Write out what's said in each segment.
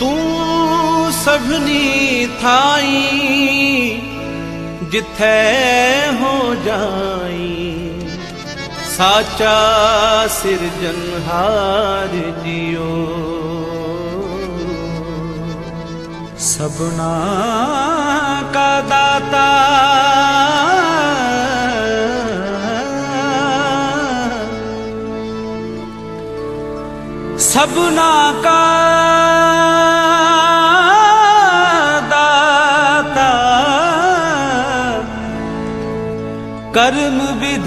ਤੂੰ ਸਭਨੀ ਥਾਈ ਜਿੱਥੈ ਹੋ ਜਾਈ। ਸਾਚਾ ਸਿਰਜਨਹਾਰ ਜਿਓ ਸਭਨਾ ਕਾ ਦਾਤਾ। ਸਭਨਾ ਕਾ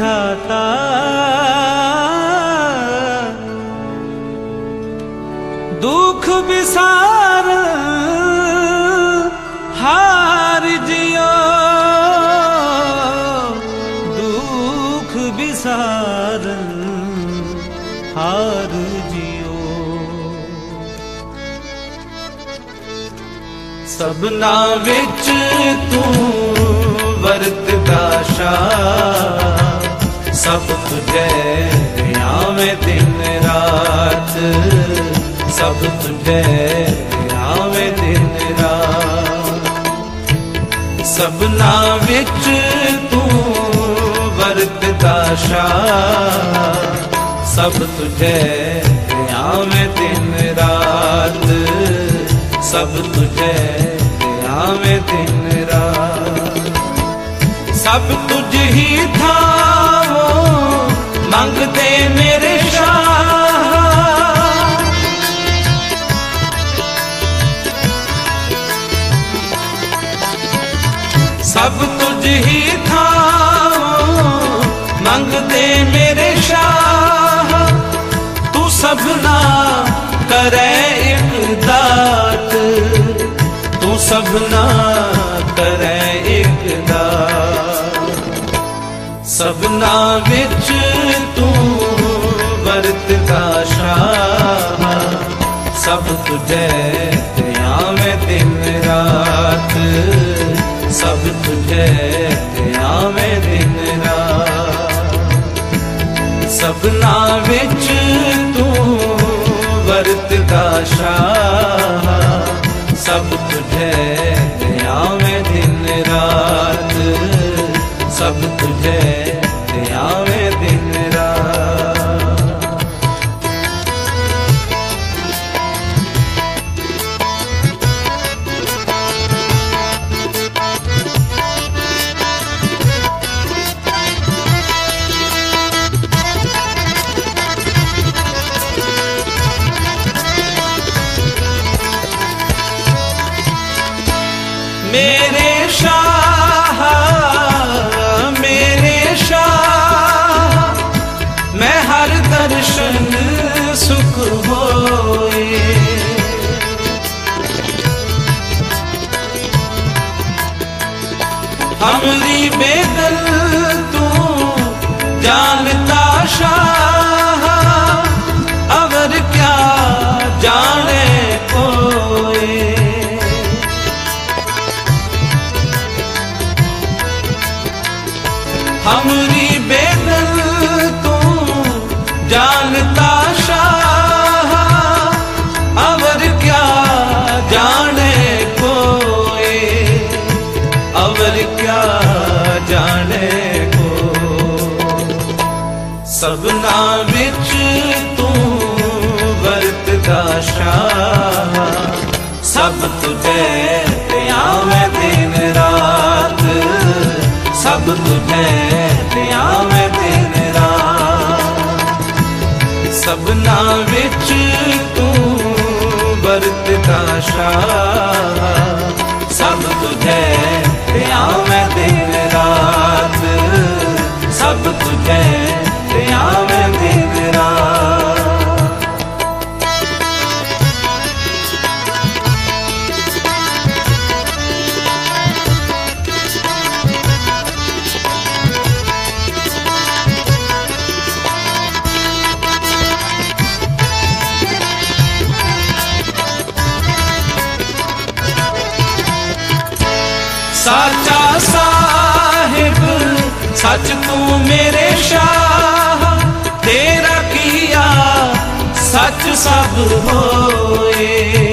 ਕਰਮ ਵਿਧਾਤਾ। ਦੁਖ ਵਿਸਾਰ ਹਾਰ ਜਿਓ। ਦੁਖ ਵਿਸਾਰ ਹਾਰ ਜਿਓ। ਸਭਨਾ ਵਿੱਚ ਤੂੰ ਵਰਤਦਾ ਸ਼ਾ ਸਭ ਤੁਝੇ, ਆਵੇਂ ਦਿਨ ਰਾਤ। ਸਭ ਤੁਝੇ, ਆਵੇਂ ਦਿਨ ਰਾਤ। ਸਭਨਾ ਵਿੱਚ ਤੂੰ ਵਰਤਦਾ ਸ਼ਾ ਸਭ ਤੁਝੇ, ਆਵੇਂ ਦਿਨ ਰਾਤ। ਸਭ ਤੁਝੇ, ਆਵੇਂ ਦਿਨ ਰਾਤ। ਸਭ ਤੁਝ ਹੀ ਥਾਵੋ ਮੰਗਦੇ ਮੇਰੇ ਸ਼ਾਹ। ਸਭ ਤੁਝ ਹੀ ਥਾਵੋ ਮੰਗਦੇ ਮੇਰੇ ਸ਼ਾਹ। ਤੂੰ ਸਭਨਾ ਕਰੇ ਇੱਕ ਦਾਤ। ਤੂੰ ਸਭਨਾ ਕਰੇ ਇੱਕ ਦਾਤ। ਸਭਨਾ ਵਿੱਚ ਤੁਝੇ ਤੇ ਆਵੇਂ ਦਿਨ ਰਾਤ। ਸਭ ਤੁਝੇ ਤੇ ਆਵੇਂ ਦਿਨ ਰਾਤ। ਸਭਨਾ ਵਿੱਚ ਤੂੰ ਵਰਤਦਾ ਸ਼ਾਹ। ਸਭ ਤੁਝੇ ਤੇ ਆਵੇਂ ਦਿਨ ਰਾਤ। ਸਭ ਤੁਝੇ ਮੇਰੇ ਵਿੱਚ ਤੂੰ ਵਰਤਦਾ ਸ਼ਾਹ। ਸਭ ਤੁਝੇ ਪਿਆ ਮੈਂ ਦਿਨ ਰਾਤ। ਸਭ ਤੁਝੇ ਪਿਆ ਮੈਂ ਦਿਨ ਰਾਤ। ਸਭਨਾ ਵਿੱਚ ਤੂੰ ਵਰਤਦਾ ਸ਼ਾਹ। ਸਭ ਤੁਝੇ ਪਿਆ ਮੈਂ ਦਿਨ ਸਾਚਾ ਸਾਹਿਬ ਸੱਚ ਤੂੰ ਮੇਰੇ ਸ਼ਾਹ ਤੇਰਾ ਕੀਆ ਸੱਚ ਸਭ ਹੋਏ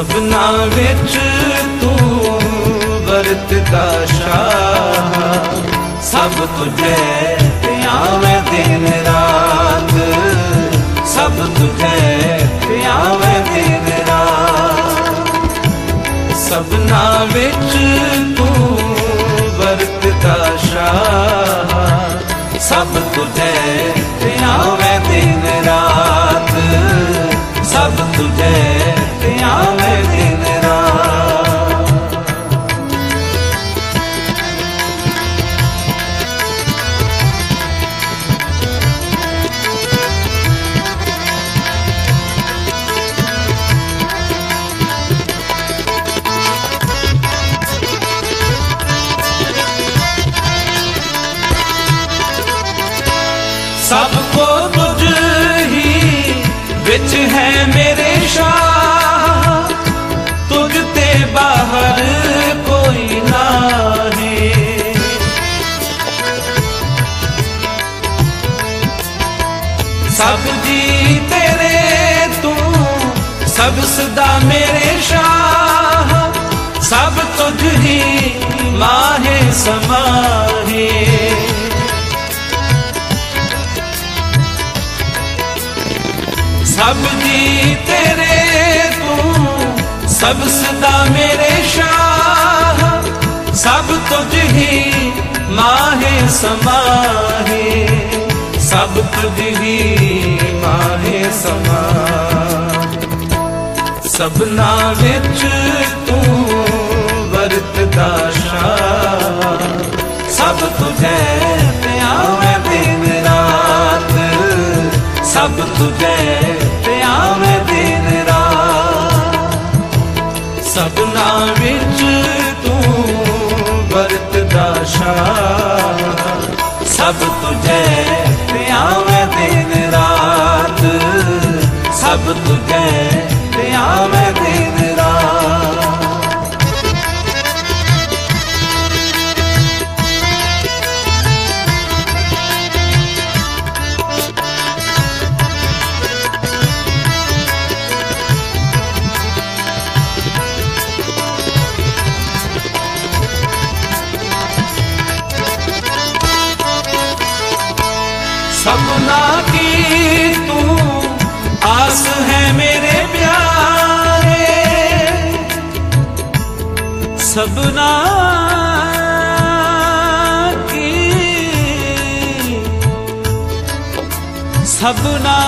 ਸਭਨਾ ਵਿੱਚ ਤੂੰ ਵਰਤਦਾ ਸ਼ਾਹ। ਸਭ ਤੁਝੇ ਪਿਆਵੇਂ ਦਿਨ ਰਾਤ। ਸਭ ਤੁਝੇ ਪਿਆਵੇਂ ਦਿਨ ਰਾਤ। ਸਭਨਾ ਵਿੱਚ ਤੂੰ ਵਰਤਦਾ ਸ਼ਾਹ। ਸਭ ਤੁਝੇ ਪਿਆਵੇਂ ਦਿਨ ਰਾਤ। ਵਿੱਚ ਹੈ ਮੇਰੇ ਸ਼ਾਹ। ਤੁਝ ਤੇ ਬਾਹਰ ਕੋਈ ਨਾਹੀ ਸਭ ਜੀ ਤੇਰੇ ਤੂੰ, ਸਭ ਸਦਾ ਮੇਰੇ ਸ਼ਾਹ। ਸਭ ਤੁਝ ਹੀ ਮਾਹੇ ਸਮਾਹੇ ਸਭ ਜੀ ਤੇਰੇ ਤੂੰ ਸਭ ਸਦਾ ਮੇਰੇ ਸ਼ਾਹ। ਸਭ ਤੁਝ ਹੀ ਮਾਹੇ ਸਮਾਹੇ। ਸਭ ਤੁਝ ਹੀ ਮਾਹੇ ਸਮਾ ਸਭਨਾ ਵਿੱਚ ਤੂੰ ਵਰਤਦਾ ਸ਼ਾਹ। ਸਭਨਾ ਕੀ? ਸਭਨਾ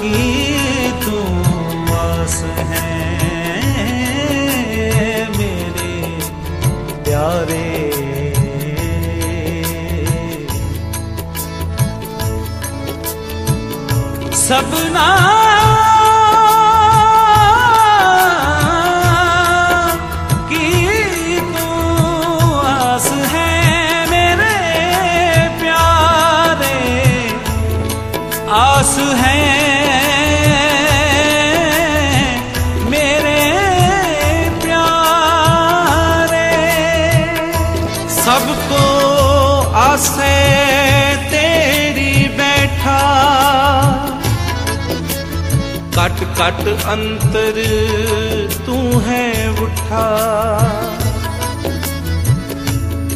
ਕੀ ਤੂੰ ਆਸ ਹੈ ਮੇਰੇ ਪਿਆਰੇ? ਸਭਨਾ ਆਸੇ ਤੇਰੀ ਬੈਠਾ। ਕਟ ਕਟ ਅੰਤਰ ਤੂੰ ਹੈ ਉਠਾ।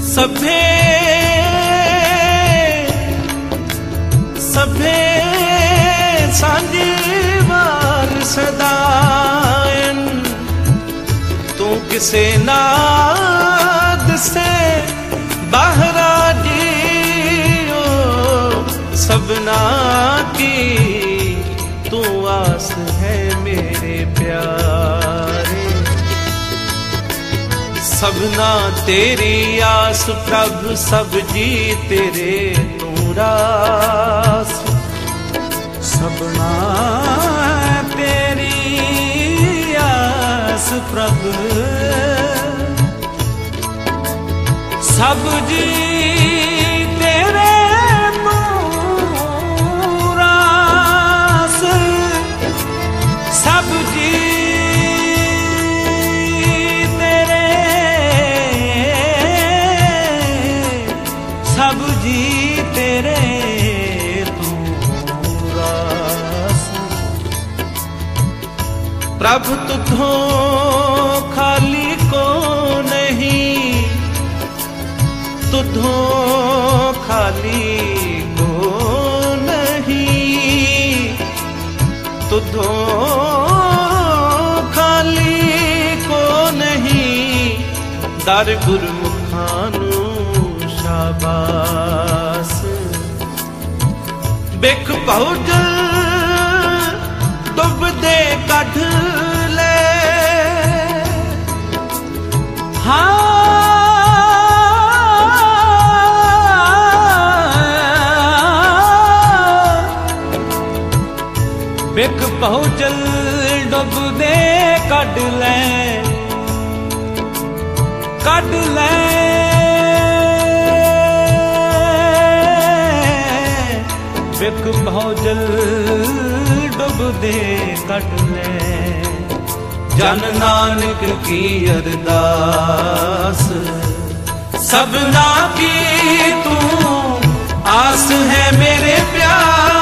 ਸਭੇ ਸਭੇ ਸਾਂਝੀ ਵਾਰ ਸਦਾਇਨ। ਤੂੰ ਕਿਸੇ ਨਾਦ ਸੇ ਬਾਹਰ सबना की तू आस है मेरे प्यारे सबना तेरी आस प्रभ सब जी तेरे नूरास सबना तेरी आस प्रभ सब जी प्रभ तुधो खाली को नहीं तुधो खाली को नहीं तुधो ਖਾਲੀ ਕੋ ਨਹੀਂ ਦਰ ਗੁਰਮੁਖਾਂ ਨੂੰ ਸ਼ਾਬਾਸ ਬਿਖ ਬਹੁਜਲ ਡੁੱਬਦੇ ਕੱਢ ਬਿਖ ਬਹੁਜਲ ਡੁੱਬਦੇ ਕੱਢ ਲੈ। ਕੱਢ ਲੈ। ਬਿਖ ਬਹੁਜਲ ਡੁੱਬਦੇ ਕੱਢ ਲੈ। ਜਨ ਨਾਨਕ ਕੀ ਅਰਦਾਸ। ਸਭਨਾ ਕੀ ਤੂੰ ਆਸ ਹੈ ਮੇਰੇ ਪਿਆਰੇ।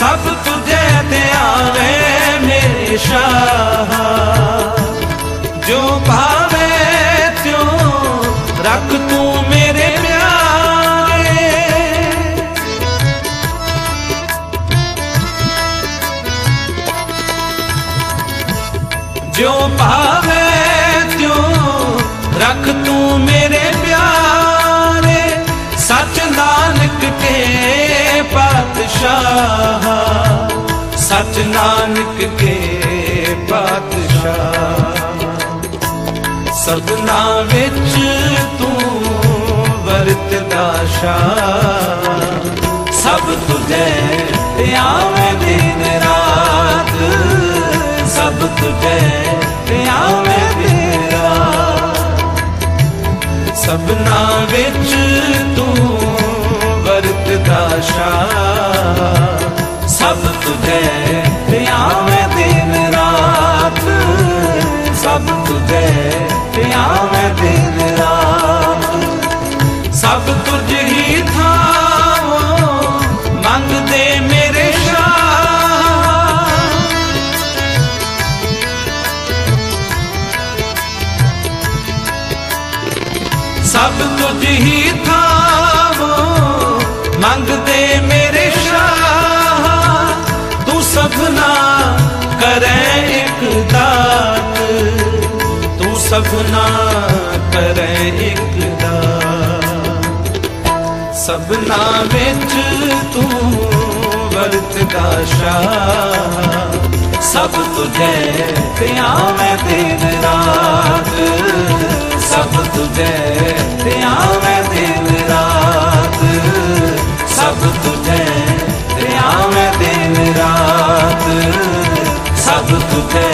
ਸਭ ਤੁਝੇ ਤੇ ਆਵੇ ਮੇਰੇ ਸ਼ਾਹ। ਜੋ ਭਾਵੇ ਤਿਉ ਰੱਖ ਤੂੰ ਮੇਰੇ ਪਿਆਰੇ। ਜੋ ਭਾਵੇ ਤਿਉ ਰੱਖ ਤੂੰ ਮੇਰੇ ਪਿਆਰੇ, ਸੱਚ ਨਾਨਕ ਕੇ ਪਾਤਸ਼ਾਹ। ਸੱਚ ਨਾਨਕ ਕੇ ਪਾਤਸ਼ਾਹ। ਸਭਨਾ ਵਿੱਚ ਤੂੰ ਵਰਤਦਾ ਸ਼ਾਹ। ਸਭ ਤੁਝੇ ਤੇ ਆਵੇਂ ਦਿਨ ਰਾਤ। ਸਭ ਤੁਝੇ ਤੇ ਆਵੇਂ ਦਿਨ ਰਾਤ। ਸਭਨਾ ਵਿੱਚ ਤੂੰ ਵਰਤਦਾ ਸ਼ਾਹ। ਸਭ ਤੁਝੇ ਤੇ ਆਵੇਂ ਦਿਨ ਰਾਤ। ਸਭ ਤੁਝੇ ਤੇ ਆਵੇਂ ਦਿਨ ਰਾਤ। ਸਭ ਤੁਝ ਹੀ ਥਾਵੋ ਮੰਗਦੇ ਮੇਰੇ ਸ਼ਾਹ। ਸਭ ਤੁਝ ਹੀ ਸਭਨਾ ਵਿੱਚ ਤੂੰ ਵਰਤਦਾ ਸ਼ਾਹ। ਸਭ ਤੁਝੇ ਤੇ ਆਵੇਂ ਦਿਨ ਰਾਤ। ਸਭ ਤੁਝੇ ਤੇ ਆਵੇਂ ਦਿਨ ਰਾਤ। ਸਭ ਤੁਝੇ ਤੇ ਆਵੇਂ ਦਿਨ ਰਾਤ। ਸਭ ਤੁਝੇ